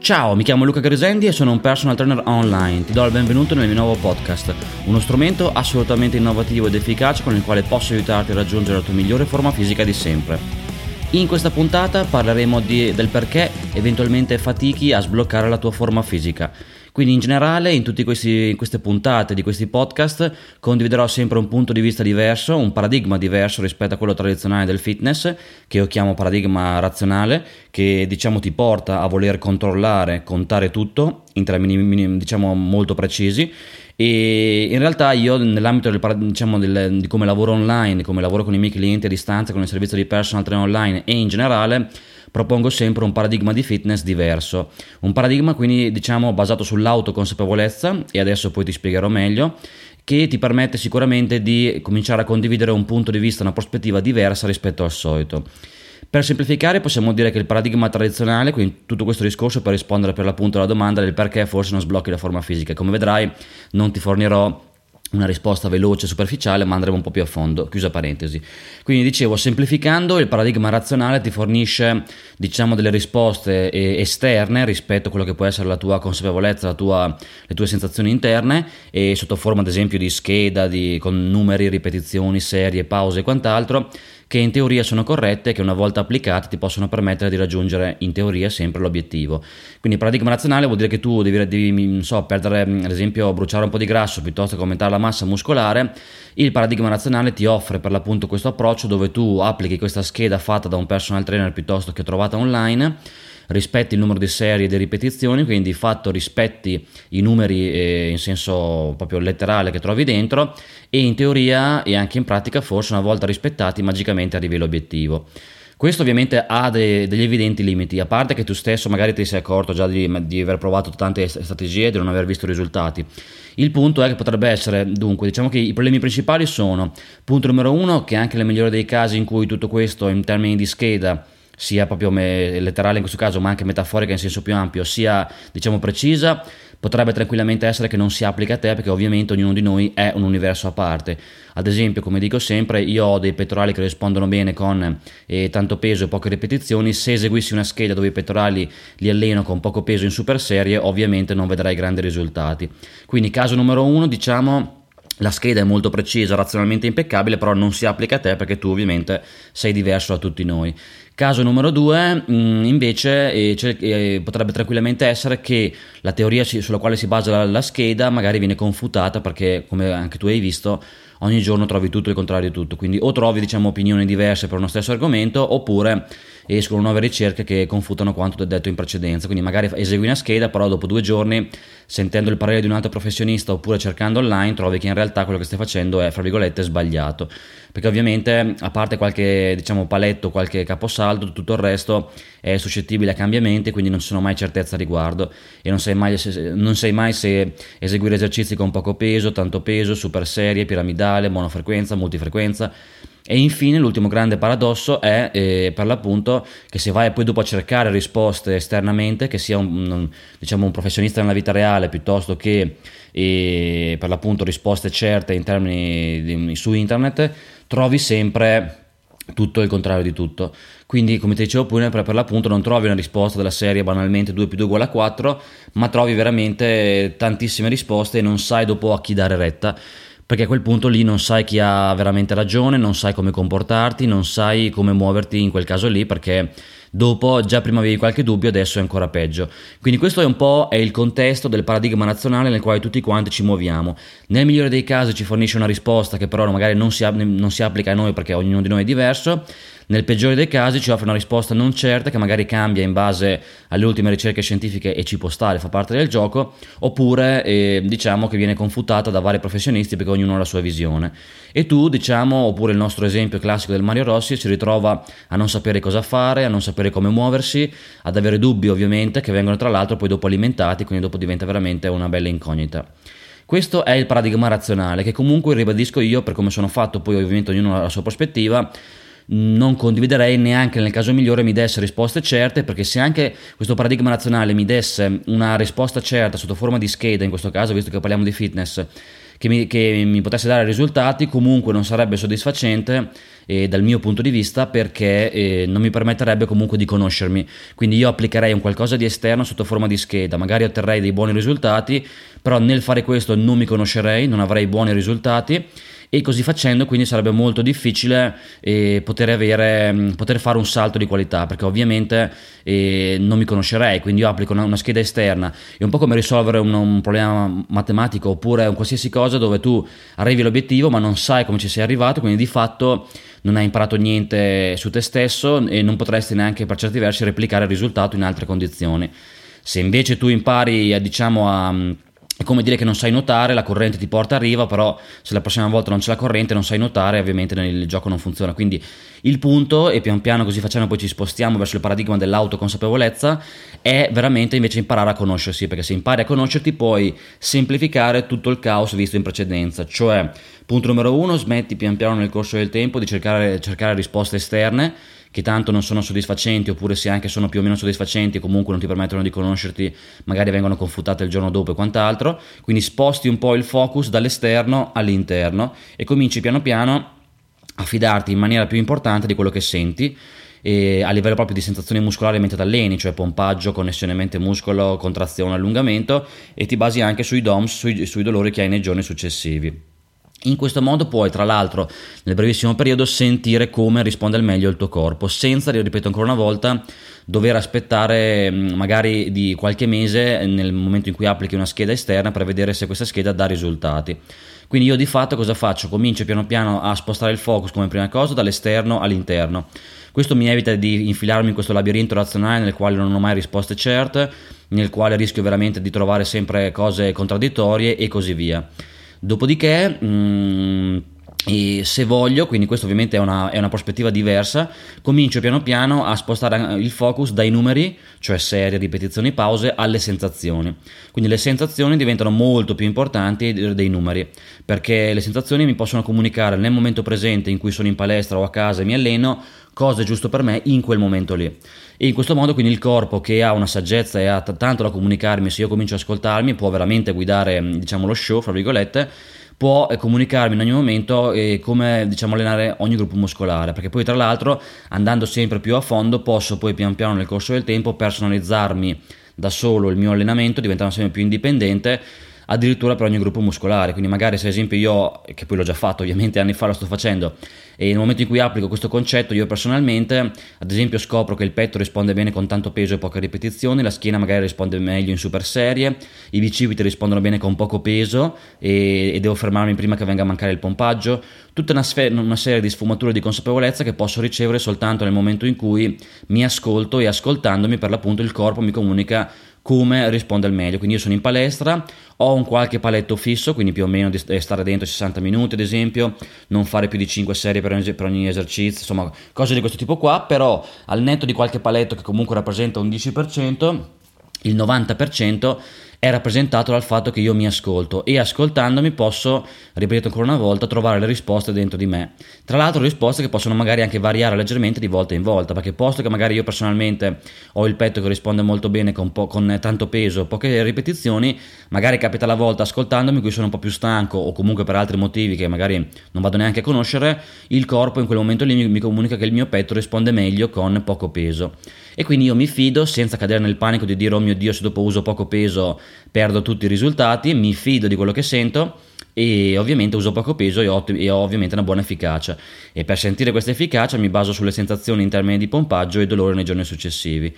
Ciao, mi chiamo Luca Grisendi e sono un personal trainer online. Ti do il benvenuto nel mio nuovo podcast, uno strumento assolutamente innovativo ed efficace con il quale posso aiutarti a raggiungere la tua migliore forma fisica di sempre. In questa puntata parleremo di, del perché eventualmente fatichi a sbloccare la tua forma fisica quindi in generale in tutte queste puntate di questi podcast condividerò sempre un punto di vista diverso, un paradigma diverso rispetto a quello tradizionale del fitness, che io chiamo paradigma razionale, che diciamo ti porta a voler controllare, contare tutto in termini diciamo molto precisi. E in realtà io nell'ambito del, diciamo, del, di come lavoro online, come lavoro con i miei clienti a distanza, con il servizio di personal trainer online e in generale propongo sempre un paradigma di fitness diverso. Un paradigma quindi diciamo basato sull'autoconsapevolezza e adesso poi ti spiegherò meglio che ti permette sicuramente di cominciare a condividere un punto di vista, una prospettiva diversa rispetto al solito. Per semplificare possiamo dire che il paradigma tradizionale, quindi tutto questo discorso per rispondere per l'appunto alla domanda del perché forse non sblocchi la forma fisica, come vedrai non ti fornirò una risposta veloce e superficiale, ma andremo un po' più a fondo. Chiusa parentesi. Quindi dicevo, semplificando, il paradigma razionale ti fornisce, diciamo, delle risposte esterne rispetto a quello che può essere la tua consapevolezza, la tua, le tue sensazioni interne, e sotto forma, ad esempio, di scheda, di, con numeri, ripetizioni, serie, pause e quant'altro che in teoria sono corrette e che una volta applicate ti possono permettere di raggiungere in teoria sempre l'obiettivo. Quindi paradigma razionale vuol dire che tu devi, devi so, perdere, ad esempio, bruciare un po' di grasso piuttosto che aumentare la massa muscolare. Il paradigma razionale ti offre per l'appunto questo approccio dove tu applichi questa scheda fatta da un personal trainer piuttosto che trovata online rispetti il numero di serie e di ripetizioni, quindi di fatto rispetti i numeri eh, in senso proprio letterale che trovi dentro e in teoria e anche in pratica forse una volta rispettati magicamente arrivi all'obiettivo. Questo ovviamente ha de- degli evidenti limiti, a parte che tu stesso magari ti sei accorto già di, di aver provato tante strategie e di non aver visto risultati. Il punto è che potrebbe essere, dunque, diciamo che i problemi principali sono, punto numero uno, che anche nel migliore dei casi in cui tutto questo in termini di scheda sia proprio me- letterale in questo caso, ma anche metaforica in senso più ampio, sia diciamo precisa, potrebbe tranquillamente essere che non si applica a te perché ovviamente ognuno di noi è un universo a parte. Ad esempio, come dico sempre, io ho dei pettorali che rispondono bene con eh, tanto peso e poche ripetizioni, se eseguissi una scheda dove i pettorali li alleno con poco peso in super serie, ovviamente non vedrai grandi risultati. Quindi caso numero uno, diciamo la scheda è molto precisa, razionalmente impeccabile, però non si applica a te perché tu ovviamente sei diverso da tutti noi. Caso numero due, mm, invece, eh, eh, potrebbe tranquillamente essere che la teoria sulla quale si basa la scheda magari viene confutata perché, come anche tu hai visto, ogni giorno trovi tutto il contrario di tutto, quindi o trovi diciamo, opinioni diverse per uno stesso argomento oppure escono nuove ricerche che confutano quanto detto in precedenza, quindi magari esegui una scheda, però dopo due giorni sentendo il parere di un altro professionista oppure cercando online trovi che in realtà quello che stai facendo è, fra virgolette, sbagliato, perché ovviamente a parte qualche diciamo paletto, qualche caposaldo, tutto il resto è suscettibile a cambiamenti, quindi non sono mai certezze a riguardo e non sai mai se, non sai mai se eseguire esercizi con poco peso, tanto peso, super serie, piramidale, monofrequenza, multifrequenza. E infine l'ultimo grande paradosso è eh, per l'appunto che se vai poi dopo a cercare risposte esternamente, che sia un, diciamo, un professionista nella vita reale piuttosto che eh, per l'appunto risposte certe in termini di, su internet, trovi sempre tutto il contrario di tutto. Quindi, come ti dicevo prima, per, per, l'appunto non trovi una risposta della serie banalmente 2 più 2 uguale a 4, ma trovi veramente tantissime risposte e non sai dopo a chi dare retta perché a quel punto lì non sai chi ha veramente ragione, non sai come comportarti, non sai come muoverti in quel caso lì perché dopo già prima avevi qualche dubbio, adesso è ancora peggio. Quindi questo è un po' è il contesto del paradigma nazionale nel quale tutti quanti ci muoviamo. Nel migliore dei casi ci fornisce una risposta che però magari non si, non si applica a noi perché ognuno di noi è diverso nel peggiore dei casi ci offre una risposta non certa che magari cambia in base alle ultime ricerche scientifiche e ci può stare, fa parte del gioco, oppure eh, diciamo che viene confutata da vari professionisti perché ognuno ha la sua visione. E tu, diciamo, oppure il nostro esempio classico del Mario Rossi, si ritrova a non sapere cosa fare, a non sapere come muoversi, ad avere dubbi ovviamente che vengono tra l'altro poi dopo alimentati, quindi dopo diventa veramente una bella incognita. Questo è il paradigma razionale che comunque ribadisco io per come sono fatto, poi ovviamente ognuno ha la sua prospettiva, non condividerei neanche nel caso migliore mi desse risposte certe perché se anche questo paradigma nazionale mi desse una risposta certa sotto forma di scheda in questo caso visto che parliamo di fitness che mi, che mi potesse dare risultati, comunque non sarebbe soddisfacente eh, dal mio punto di vista perché eh, non mi permetterebbe comunque di conoscermi. Quindi io applicherei un qualcosa di esterno sotto forma di scheda, magari otterrei dei buoni risultati, però nel fare questo non mi conoscerei, non avrei buoni risultati e così facendo quindi sarebbe molto difficile eh, poter, avere, mm, poter, fare un salto di qualità perché ovviamente eh, non mi conoscerei quindi io applico una, una, scheda esterna. È un po' come risolvere un, un, problema matematico oppure un qualsiasi cosa dove tu arrivi all'obiettivo ma non sai come ci sei arrivato quindi di fatto non hai imparato niente su te stesso e non potresti neanche per certi versi replicare il risultato in altre condizioni. Se invece tu impari a, diciamo a è come dire che non sai nuotare, la corrente ti porta a riva, però se la prossima volta non c'è la corrente, non sai nuotare, ovviamente il gioco non funziona. Quindi il punto, e pian piano così facendo poi ci spostiamo verso il paradigma dell'autoconsapevolezza, è veramente invece imparare a conoscersi, perché se impari a conoscerti puoi semplificare tutto il caos visto in precedenza. Cioè, punto numero uno, smetti pian piano nel corso del tempo di cercare, cercare risposte esterne che tanto non sono soddisfacenti oppure se anche sono più o meno soddisfacenti comunque non ti permettono di conoscerti, magari vengono confutate il giorno dopo e quant'altro, quindi sposti un po' il focus dall'esterno all'interno e cominci piano piano a fidarti in maniera più importante di quello che senti a livello proprio di sensazioni muscolari mentre ti alleni, cioè pompaggio, connessione mente-muscolo, contrazione, allungamento e ti basi anche sui DOMS, sui, sui dolori che hai nei giorni successivi. In questo modo puoi, tra l'altro, nel brevissimo periodo sentire come risponde al meglio il tuo corpo, senza, ripeto ancora una volta, dover aspettare mm, magari di qualche mese nel momento in cui applichi una scheda esterna per vedere se questa scheda dà risultati. Quindi io di fatto cosa faccio? Comincio piano piano a spostare il focus come prima cosa dall'esterno all'interno. Questo mi evita di infilarmi in questo labirinto razionale nel quale non ho mai risposte certe, nel quale rischio veramente di trovare sempre cose contraddittorie e così via. Dopodiché, mh, mm, se voglio, quindi questa ovviamente è una, è una, prospettiva diversa, comincio piano piano a spostare il focus dai numeri, cioè serie, ripetizioni, pause, alle sensazioni. Quindi le sensazioni diventano molto più importanti dei numeri, perché le sensazioni mi possono comunicare nel momento presente in cui sono in palestra o a casa e mi alleno, cosa è giusto per me in quel momento lì. E in questo modo quindi il corpo che ha una saggezza e ha t- tanto da comunicarmi, se io comincio ad ascoltarmi, può veramente guidare diciamo, lo show, fra virgolette, può eh, comunicarmi in ogni momento eh, come diciamo, allenare ogni gruppo muscolare, perché poi tra l'altro andando sempre più a fondo posso poi pian piano nel corso del tempo personalizzarmi da solo il mio allenamento, diventando sempre più indipendente addirittura per ogni gruppo muscolare. Quindi, magari se ad esempio io, che poi l'ho già fatto ovviamente anni fa, lo sto facendo, e nel momento in cui applico questo concetto, io personalmente, ad esempio, scopro che il petto risponde bene con tanto peso e poche ripetizioni, la schiena magari risponde meglio in super serie, i bicipiti rispondono bene con poco peso e, e devo fermarmi prima che venga a mancare il pompaggio. Tutta una, sfer- una serie di sfumature di consapevolezza che posso ricevere soltanto nel momento in cui mi ascolto e ascoltandomi per l'appunto il corpo mi comunica come risponde al meglio. Quindi io sono in palestra, ho un qualche paletto fisso, quindi più o meno di stare dentro 60 minuti ad esempio, non fare più di 5 serie per ogni, per ogni esercizio, insomma cose di questo tipo qua, però al netto di qualche paletto che comunque rappresenta un 10%, il 90% è rappresentato dal fatto che io mi ascolto e ascoltandomi posso, ripeto ancora una volta, trovare le risposte dentro di me. Tra l'altro risposte che possono magari anche variare leggermente di volta in volta, perché posto che magari io personalmente ho il petto che risponde molto bene con, po- con tanto peso, poche ripetizioni, magari capita la volta ascoltandomi cui sono un po' più stanco o comunque per altri motivi che magari non vado neanche a conoscere, il corpo in quel momento lì mi comunica che il mio petto risponde meglio con poco peso e quindi io mi fido senza cadere nel panico di dire oh mio dio se dopo uso poco peso perdo tutti i risultati, mi fido di quello che sento e ovviamente uso poco peso e ho, e ho, ovviamente una buona efficacia e per sentire questa efficacia mi baso sulle sensazioni in termini di pompaggio e dolore nei giorni successivi.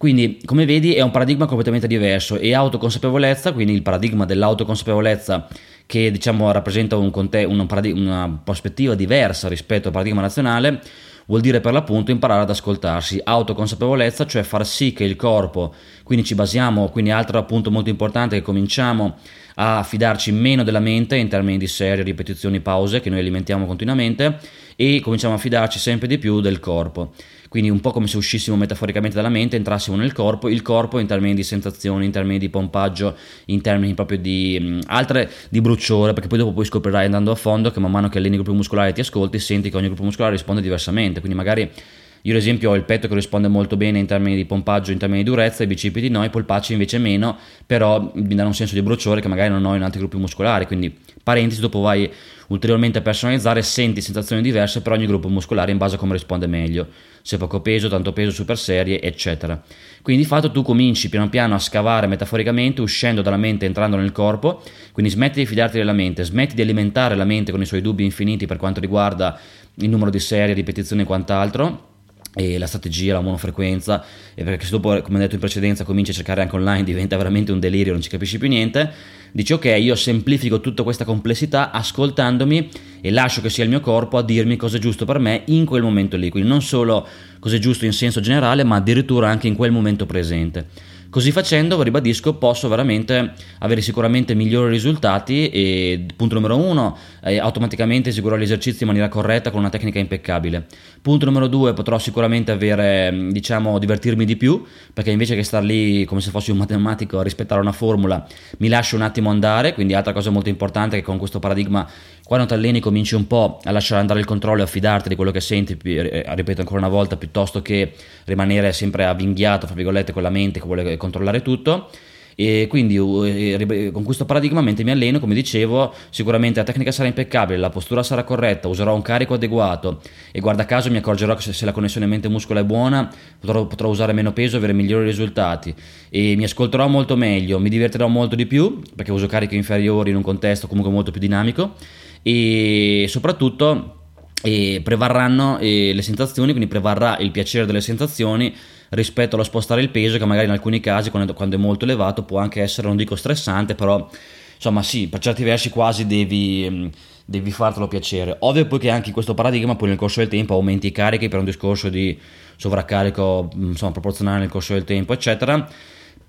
Quindi, come vedi, è un paradigma completamente diverso e autoconsapevolezza, quindi il paradigma dell'autoconsapevolezza che diciamo rappresenta un conte- una, paradig- una prospettiva diversa rispetto al paradigma nazionale, vuol dire per l'appunto imparare ad ascoltarsi, autoconsapevolezza, cioè far sì che il corpo, quindi ci basiamo, quindi altro punto molto importante che cominciamo a fidarci meno della mente in termini di serie, ripetizioni, pause che noi alimentiamo continuamente e cominciamo a fidarci sempre di più del corpo. Quindi un po' come se uscissimo metaforicamente dalla mente, entrassimo nel corpo, il corpo in termini di sensazioni, in termini di pompaggio, in termini proprio di mh, mm, altre di bruciore, perché poi dopo poi scoprirai andando a fondo che man mano che alleni il gruppo muscolare ti ascolti, senti che ogni gruppo muscolare risponde diversamente, quindi magari io ad esempio ho il petto che risponde molto bene in termini di pompaggio, in termini di durezza, i bicipiti no, i polpacci invece meno, però mi danno un senso di bruciore che magari non ho in altri gruppi muscolari, quindi Parentesi, dopo vai ulteriormente a personalizzare, senti sensazioni diverse per ogni gruppo muscolare in base a come risponde meglio, se poco peso, tanto peso, super serie, eccetera. Quindi di fatto tu cominci piano piano a scavare metaforicamente, uscendo dalla mente, entrando nel corpo, quindi smetti di fidarti della mente, smetti di alimentare la mente con i suoi dubbi infiniti per quanto riguarda il numero di serie, ripetizioni e quant'altro e la strategia, la monofrequenza, e perché se dopo, come detto in precedenza, cominci a cercare anche online, diventa veramente un delirio, non ci capisci più niente, dici ok, io semplifico tutta questa complessità ascoltandomi e lascio che sia il mio corpo a dirmi cosa è giusto per me in quel momento lì, quindi non solo cosa è giusto in senso generale, ma addirittura anche in quel momento presente. Così facendo, ribadisco, posso veramente avere sicuramente migliori risultati e punto numero uno, eh, automaticamente eseguirò gli esercizi in maniera corretta con una tecnica impeccabile. Punto numero due, potrò sicuramente avere, mm, diciamo, divertirmi di più, perché invece che star lì come se fossi un matematico a rispettare una formula, mi lascio un attimo andare, quindi altra cosa molto importante è che con questo paradigma quando ti alleni cominci un po' a lasciare andare il controllo e a fidarti di quello che senti, eh, ripeto ancora una volta, piuttosto che rimanere sempre avvinghiato, fra virgolette, con la mente che vuole controllare tutto. E quindi con questo paradigma mentre mi alleno, come dicevo, sicuramente la tecnica sarà impeccabile, la postura sarà corretta, userò un carico adeguato. E guarda caso mi accorgerò che se la connessione mente-muscolo è buona potrò, potrò usare meno peso e avere migliori risultati. E mi ascolterò molto meglio, mi divertirò molto di più perché uso carichi inferiori in un contesto comunque molto più dinamico. E soprattutto e prevarranno le sensazioni, quindi prevarrà il piacere delle sensazioni rispetto allo spostare il peso che magari in alcuni casi quando, quando, è molto elevato può anche essere, non dico stressante, però insomma sì, per certi versi quasi devi, mm, devi fartelo piacere. Ovvio poi che anche in questo paradigma poi nel corso del tempo aumenti i carichi per un discorso di sovraccarico mm, insomma, proporzionale nel corso del tempo, eccetera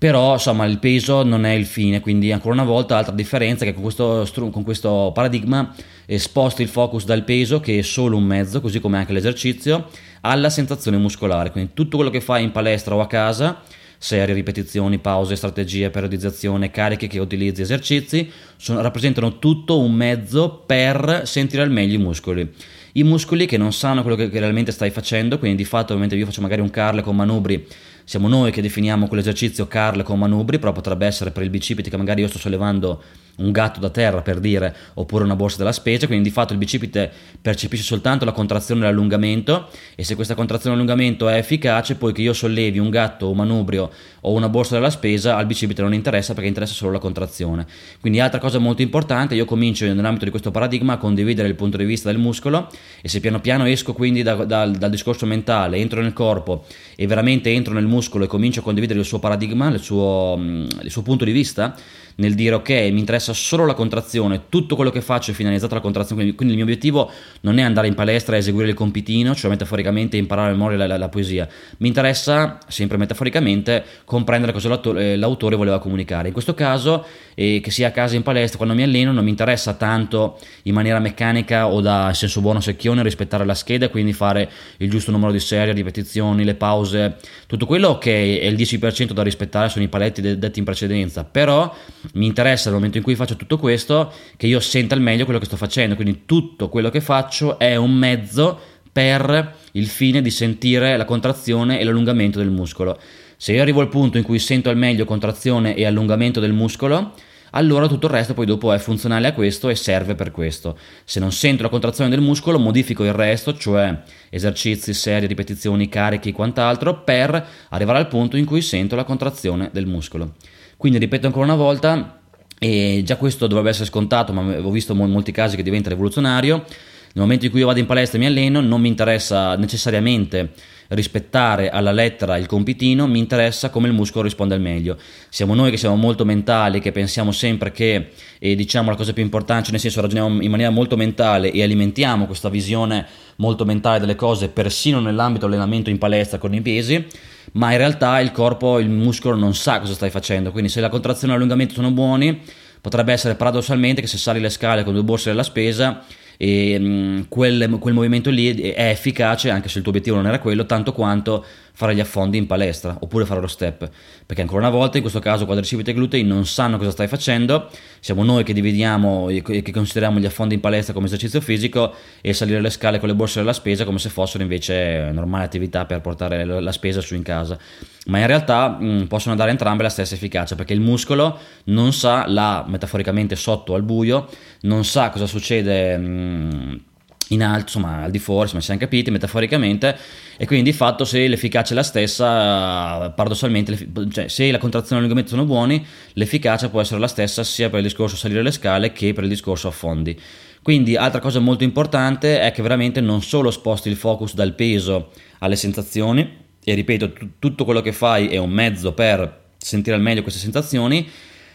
però insomma il peso non è il fine, quindi ancora una volta altra differenza è che con questo, con questo paradigma eh, sposti il focus dal peso che è solo un mezzo, così come anche l'esercizio, alla sensazione muscolare, quindi tutto quello che fai in palestra o a casa, serie, ripetizioni, pause, strategie, periodizzazione, cariche che utilizzi, esercizi, sono, rappresentano tutto un mezzo per sentire al meglio i muscoli. I muscoli che non sanno quello che, che realmente stai facendo, quindi di fatto mentre io faccio magari un curl con manubri siamo noi che definiamo quell'esercizio curl con manubri, però potrebbe essere per il bicipite che magari io sto sollevando un gatto da terra per dire, oppure una borsa della specie, quindi di fatto il bicipite percepisce soltanto la contrazione e l'allungamento e se questa contrazione e allungamento è efficace, poi che io sollevi un gatto un manubrio o una borsa della spesa, al bicipite non interessa perché interessa solo la contrazione. Quindi altra cosa molto importante, io comincio nell'ambito di questo paradigma a condividere il punto di vista del muscolo e se piano piano esco quindi da, da, dal discorso mentale, entro nel corpo e veramente entro nel muscolo e comincio a condividere il suo paradigma, il suo, il suo punto di vista, nel dire ok, mi interessa solo la contrazione, tutto quello che faccio è finalizzato alla contrazione, quindi il mio obiettivo non è andare in palestra e eseguire il compitino, cioè metaforicamente imparare a memoria la, la, la, poesia, mi interessa, sempre metaforicamente, comprendere cosa l'autore, eh, l'autore voleva comunicare. In questo caso, eh, che sia a casa in palestra, quando mi alleno, non mi interessa tanto in maniera meccanica o da senso buono secchione rispettare la scheda, quindi fare il giusto numero di serie, ripetizioni, le pause, tutto quello che è il 10% da rispettare sono i paletti detti in precedenza, però mi interessa nel momento in cui faccio tutto questo che io senta al meglio quello che sto facendo, quindi tutto quello che faccio è un mezzo per il fine di sentire la contrazione e l'allungamento del muscolo. Se io arrivo al punto in cui sento al meglio contrazione e allungamento del muscolo, allora tutto il resto poi dopo è funzionale a questo e serve per questo. Se non sento la contrazione del muscolo, modifico il resto, cioè esercizi, serie, ripetizioni, carichi e quant'altro, per arrivare al punto in cui sento la contrazione del muscolo. Quindi ripeto ancora una volta, e già questo dovrebbe essere scontato, ma ho visto in molti casi che diventa rivoluzionario. Nel momento in cui io vado in palestra e mi alleno, non mi interessa necessariamente rispettare alla lettera il compitino, mi interessa come il muscolo risponde al meglio. Siamo noi che siamo molto mentali, che pensiamo sempre che eh, diciamo la cosa più importante, cioè nel senso ragioniamo in maniera molto mentale e alimentiamo questa visione molto mentale delle cose, persino nell'ambito dell'allenamento in palestra con i pesi ma in realtà il corpo, il muscolo non sa cosa stai facendo, quindi se la contrazione e l'allungamento sono buoni, potrebbe essere paradossalmente che se sali le scale con due borse della spesa e, mh, quel, quel, movimento lì è efficace anche se il tuo obiettivo non era quello tanto quanto fare gli affondi in palestra oppure fare lo step, perché ancora una volta in questo caso quadricipiti e glutei non sanno cosa stai facendo, siamo noi che dividiamo e che consideriamo gli affondi in palestra come esercizio fisico e salire le scale con le borse della spesa come se fossero invece normali attività per portare la spesa su in casa, ma in realtà mh, possono dare entrambe la stessa efficacia perché il muscolo non sa là metaforicamente sotto al buio, non sa cosa succede mh, in alto, insomma al di fuori, se mi siamo capiti, metaforicamente, e quindi di fatto se l'efficacia è la stessa, paradossalmente, cioè se la contrazione e l'allungamento sono buoni, l'efficacia può essere la stessa sia per il discorso salire le scale che per il discorso affondi. Quindi altra cosa molto importante è che veramente non solo sposti il focus dal peso alle sensazioni, e ripeto, t- tutto quello che fai è un mezzo per sentire al meglio queste sensazioni,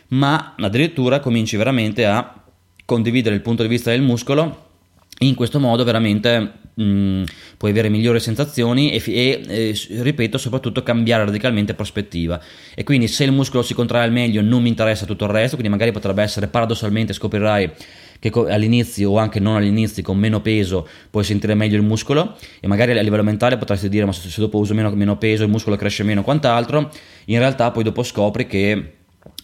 ma addirittura cominci veramente a condividere il punto di vista del muscolo in questo modo veramente mh, mm, puoi avere migliori sensazioni e, e, e, ripeto soprattutto cambiare radicalmente prospettiva. E quindi se il muscolo si contrae al meglio non mi interessa tutto il resto quindi magari potrebbe essere paradossalmente scoprirai che all'inizio o anche non all'inizio con meno peso puoi sentire meglio il muscolo e magari a livello mentale potresti dire ma se, dopo uso meno, meno peso il muscolo cresce meno quant'altro. In realtà poi dopo scopri che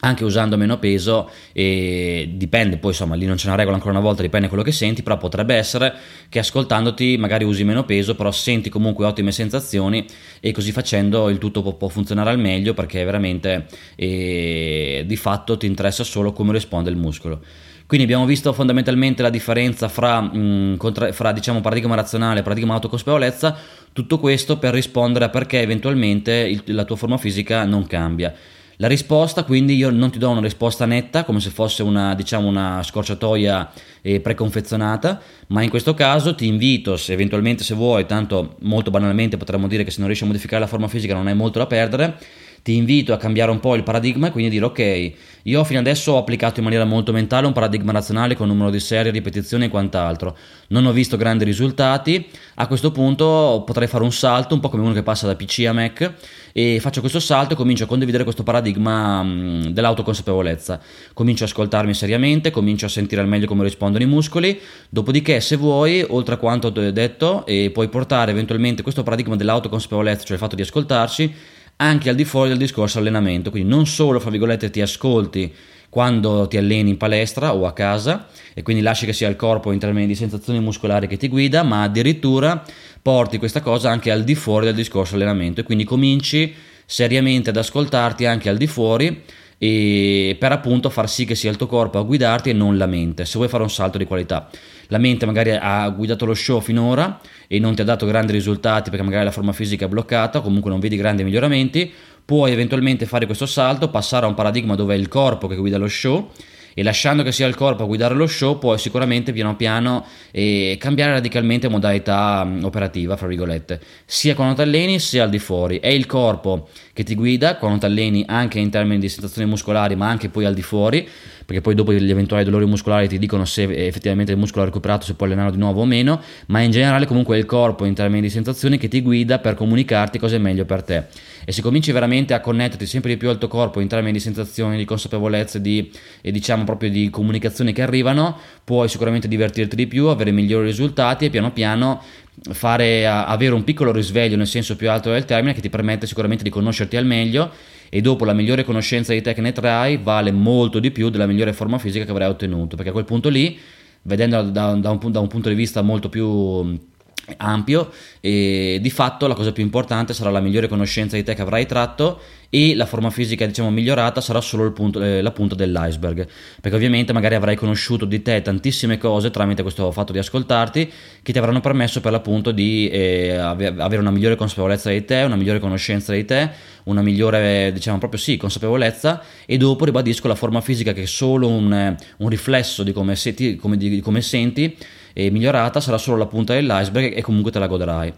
anche usando meno peso e dipende poi insomma lì non c'è una regola ancora una volta dipende da quello che senti però potrebbe essere che ascoltandoti magari usi meno peso però senti comunque ottime sensazioni e così facendo il tutto può, può funzionare al meglio perché veramente eh, di fatto ti interessa solo come risponde il muscolo. Quindi abbiamo visto fondamentalmente la differenza fra, mh, mm, contra- fra diciamo, paradigma razionale e paradigma autoconsapevolezza tutto questo per rispondere a perché eventualmente il, la tua forma fisica non cambia la risposta, quindi io non ti do una risposta netta come se fosse una, diciamo, una scorciatoia eh, preconfezionata, ma in questo caso ti invito, se eventualmente se vuoi, tanto molto banalmente potremmo dire che se non riesci a modificare la forma fisica non hai molto da perdere, ti invito a cambiare un po' il paradigma e quindi dire ok, io fino adesso ho applicato in maniera molto mentale un paradigma razionale con numero di serie, ripetizioni e quant'altro, non ho visto grandi risultati, a questo punto potrei fare un salto, un po' come uno che passa da PC a Mac e faccio questo salto e comincio a condividere questo paradigma mh, dell'autoconsapevolezza, comincio a ascoltarmi seriamente, comincio a sentire al meglio come rispondono i muscoli, dopodiché se vuoi, oltre a quanto ho detto, puoi portare eventualmente questo paradigma dell'autoconsapevolezza, cioè il fatto di ascoltarsi, anche al di fuori del discorso allenamento, quindi non solo, fra virgolette, ti ascolti quando ti alleni in palestra o a casa e quindi lasci che sia il corpo in termini di sensazioni muscolari che ti guida, ma addirittura porti questa cosa anche al di fuori del discorso allenamento e quindi cominci seriamente ad ascoltarti anche al di fuori e per appunto far sì che sia il tuo corpo a guidarti e non la mente, se vuoi fare un salto di qualità. La mente magari ha guidato lo show finora e non ti ha dato grandi risultati perché magari la forma fisica è bloccata, comunque non vedi grandi miglioramenti, puoi eventualmente fare questo salto, passare a un paradigma dove è il corpo che guida lo show e lasciando che sia il corpo a guidare lo show puoi sicuramente piano piano eh, cambiare radicalmente modalità mh, operativa fra virgolette sia quando ti alleni sia al di fuori. È il corpo che ti guida quando ti alleni anche in termini di sensazioni muscolari ma anche poi al di fuori perché poi dopo gli eventuali dolori muscolari ti dicono se effettivamente il muscolo ha recuperato, se puoi allenarlo di nuovo o meno, ma in generale comunque è il corpo in termini di sensazioni che ti guida per comunicarti cosa è meglio per te. E se cominci veramente a connetterti sempre di più al tuo corpo in termini di sensazioni, di consapevolezze di, e diciamo proprio di comunicazioni che arrivano, puoi sicuramente divertirti di più, avere migliori risultati e piano piano fare, avere un piccolo risveglio nel senso più alto del termine che ti permette sicuramente di conoscerti al meglio e dopo la migliore conoscenza di te che ne trai vale molto di più della migliore forma fisica che avrai ottenuto, perché a quel punto lì, vedendo da, da, un, da un punto di vista molto più ampio e di fatto la cosa più importante sarà la migliore conoscenza di te che avrai tratto e la forma fisica diciamo migliorata sarà solo punto, eh, la punta dell'iceberg perché ovviamente magari avrai conosciuto di te tantissime cose tramite questo fatto di ascoltarti che ti avranno permesso per l'appunto di eh, avere una migliore consapevolezza di te una migliore conoscenza di te una migliore diciamo proprio sì consapevolezza e dopo ribadisco la forma fisica che è solo un, un riflesso di come, senti, come, di, di come senti e migliorata sarà solo la punta dell'iceberg e comunque te la godrai.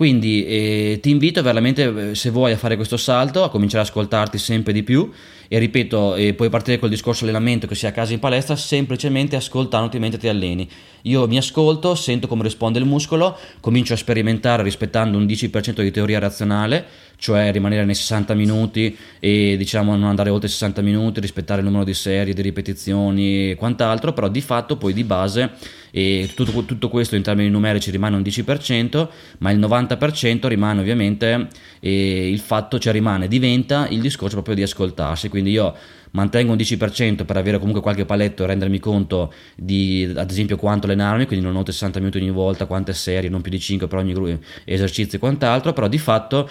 Quindi eh, ti invito veramente, eh, se vuoi, a fare questo salto, a cominciare ad ascoltarti sempre di più e ripeto, e puoi partire col discorso allenamento che sia a casa in palestra, semplicemente ascoltandoti mentre ti alleni. Io mi ascolto, sento come risponde il muscolo, comincio a sperimentare rispettando un 10% di teoria razionale, cioè rimanere nei 60 minuti e diciamo non andare oltre i 60 minuti, rispettare il numero di serie, di ripetizioni e quant'altro, però di fatto poi di base e tutto, tutto, questo in termini numerici rimane un 10%, ma il 90% rimane ovviamente il fatto, cioè rimane, diventa il discorso proprio di ascoltarsi, quindi io mantengo un 10% per avere comunque qualche paletto e rendermi conto di ad esempio quanto allenarmi, quindi non ho 60 minuti ogni volta, quante serie, non più di 5 per ogni esercizio e quant'altro, però di fatto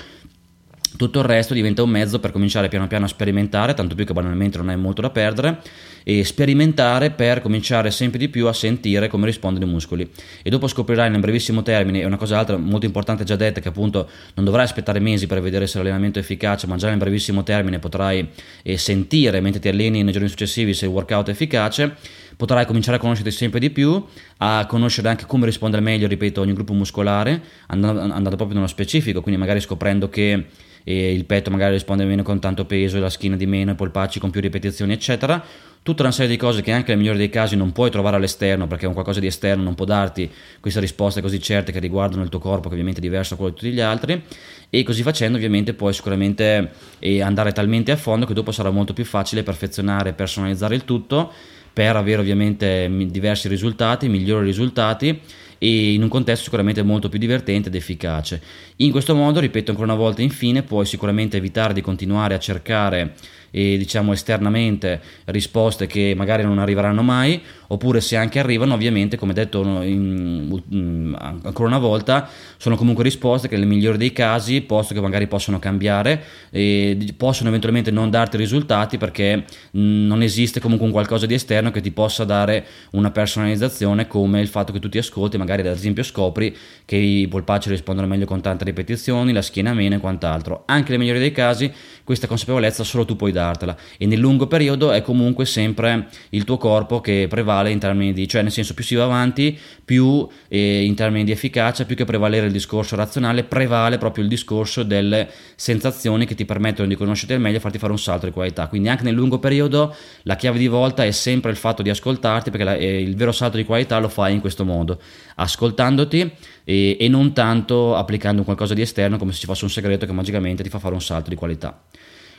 tutto il resto diventa un mezzo per cominciare piano piano a sperimentare, tanto più che banalmente non hai molto da perdere, e sperimentare per cominciare sempre di più a sentire come rispondono i muscoli. E dopo scoprirai nel brevissimo termine, e una cosa altra molto importante già detta, che appunto non dovrai aspettare mesi per vedere se l'allenamento è efficace, ma già nel brevissimo termine potrai eh, sentire mentre ti alleni nei giorni successivi se il workout è efficace potrai cominciare a conoscerti sempre di più, a conoscere anche come rispondere meglio, ripeto, ogni gruppo muscolare, andando, andando proprio nello specifico, quindi magari scoprendo che e il petto magari risponde meno con tanto peso, la schiena di meno, i polpacci con più ripetizioni, eccetera. Tutta una serie di cose che anche nel migliore dei casi non puoi trovare all'esterno, perché un qualcosa di esterno non può darti queste risposte così certe che riguardano il tuo corpo, che ovviamente è diverso da quello di tutti gli altri. E così facendo, ovviamente, puoi sicuramente eh, andare talmente a fondo che dopo sarà molto più facile perfezionare e personalizzare il tutto per avere ovviamente diversi risultati, migliori risultati e in un contesto sicuramente molto più divertente ed efficace. In questo modo, ripeto ancora una volta, infine, puoi sicuramente evitare di continuare a cercare e diciamo esternamente risposte che magari non arriveranno mai oppure se anche arrivano ovviamente come detto in, in, ancora una volta sono comunque risposte che nel migliore dei casi posto che magari possono cambiare e possono eventualmente non darti risultati perché non esiste comunque un qualcosa di esterno che ti possa dare una personalizzazione come il fatto che tu ti ascolti magari ad esempio scopri che i polpacci rispondono meglio con tante ripetizioni la schiena meno e quant'altro. Anche nel migliore dei casi questa consapevolezza solo tu puoi dartela e nel lungo periodo è comunque sempre il tuo corpo che prevale in termini di, cioè nel senso più si va avanti più eh, in termini di efficacia, più che prevalere il discorso razionale, prevale proprio il discorso delle sensazioni che ti permettono di conoscerti al meglio e farti fare un salto di qualità. Quindi anche nel lungo periodo la chiave di volta è sempre il fatto di ascoltarti perché la, eh, il vero salto di qualità lo fai in questo modo, ascoltandoti e, e non tanto applicando qualcosa di esterno come se ci fosse un segreto che magicamente ti fa fare un salto di qualità.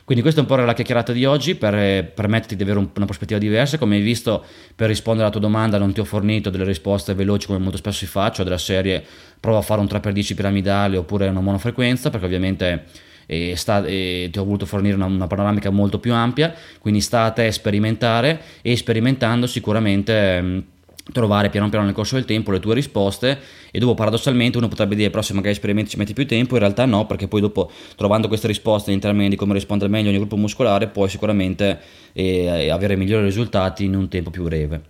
Quindi questa è un po' la chiacchierata di oggi per eh, permetterti di avere un, una prospettiva diversa. Come hai visto, per rispondere alla tua domanda non ti ho fornito delle risposte veloci come molto spesso si fa, cioè della serie prova a fare un 3x10 piramidale oppure una monofrequenza, perché ovviamente e, sta, e ti ho voluto fornire una, una, panoramica molto più ampia, quindi sta a te sperimentare e sperimentando sicuramente... Trovare piano piano nel corso del tempo le tue risposte e dopo paradossalmente uno potrebbe dire però se magari esperimenti ci metti più tempo in realtà no perché poi dopo trovando queste risposte in termini di come rispondere meglio ogni gruppo muscolare puoi sicuramente eh, avere migliori risultati in un tempo più breve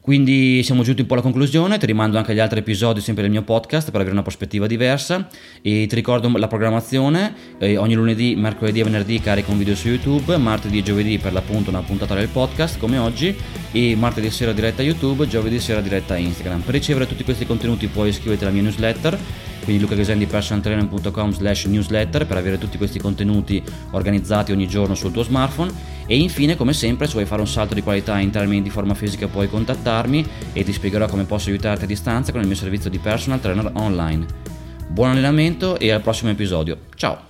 quindi siamo giunti un po' alla conclusione, ti rimando anche agli altri episodi sempre del mio podcast per avere una prospettiva diversa e ti ricordo la programmazione, eh, ogni lunedì, mercoledì e venerdì carico un video su YouTube, martedì e giovedì per l'appunto una puntata del podcast come oggi e martedì sera diretta YouTube, giovedì sera diretta Instagram. Per ricevere tutti questi contenuti puoi iscriverti alla mia newsletter quindi lucagesendipersonaltrainer.com slash newsletter per avere tutti questi contenuti organizzati ogni giorno sul tuo smartphone e infine come sempre se vuoi fare un salto di qualità in termini di forma fisica puoi contattarmi e ti spiegherò come posso aiutarti a distanza con il mio servizio di personal trainer online. Buon allenamento e al prossimo episodio. Ciao!